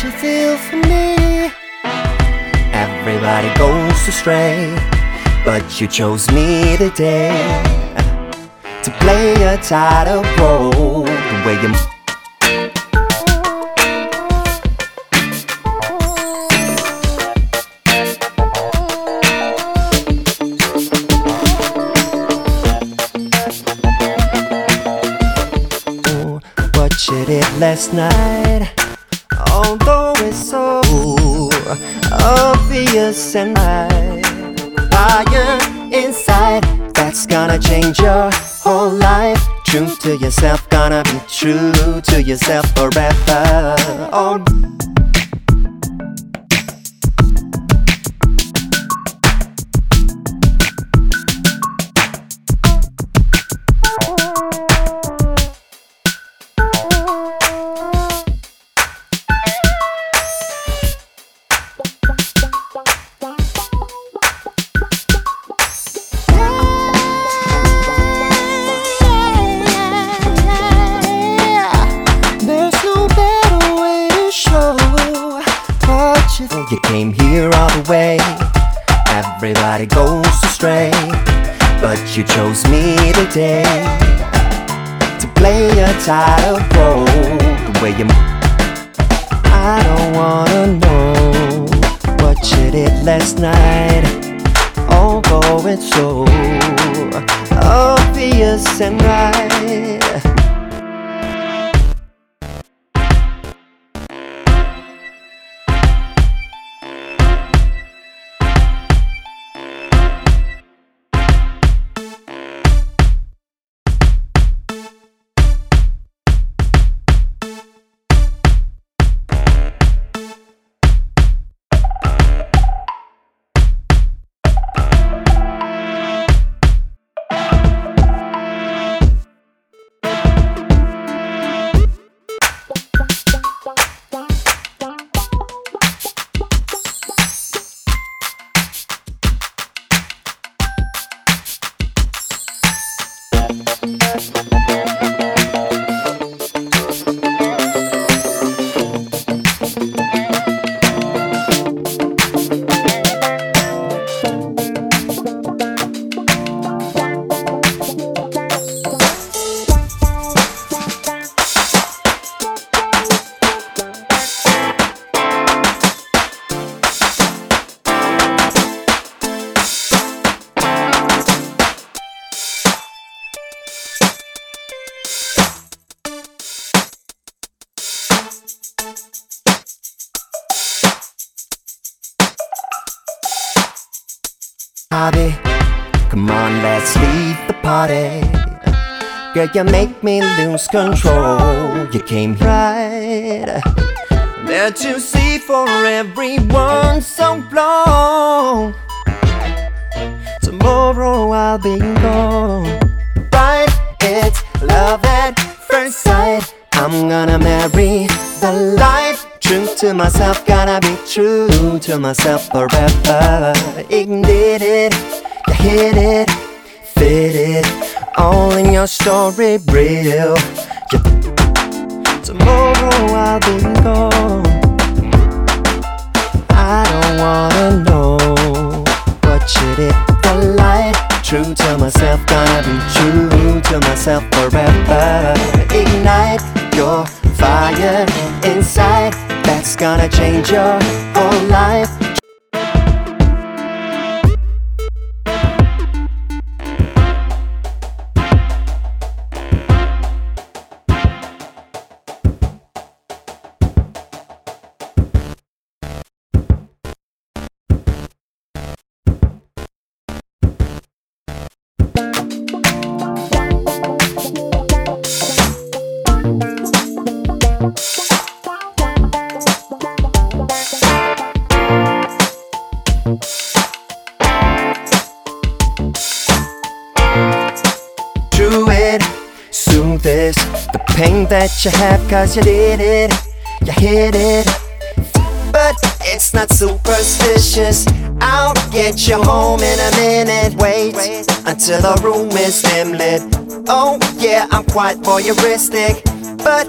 she feel for me? Everybody goes astray, but you chose me today to play a title role the way you. What you did last night although it's so obvious and right, fire inside that's gonna change your whole life. True to yourself, gonna be true to yourself forever. Oh. Everybody goes astray, but you chose me today to play a title role. The way you, I don't wanna know what you did last night. Although it's so obvious and right. Bobby, come on, let's leave the party. Girl, you make me lose control. You came right there to see for everyone so long. Tomorrow I'll be gone. Right, it's love at first sight. I'm gonna marry the light. True to myself, gotta be true to myself forever. Ignite it, hit it, fit it, all in your story, real. Tomorrow I'll be gone. I don't wanna know what you did. The light, true to myself, gonna be true to myself forever. Ignite your fire inside, that's gonna change your whole life. Pain that you have, cause you did it, you hit it. But it's not superstitious. I'll get you home in a minute. Wait until the room is dim lit. Oh, yeah, I'm quite voyeuristic. But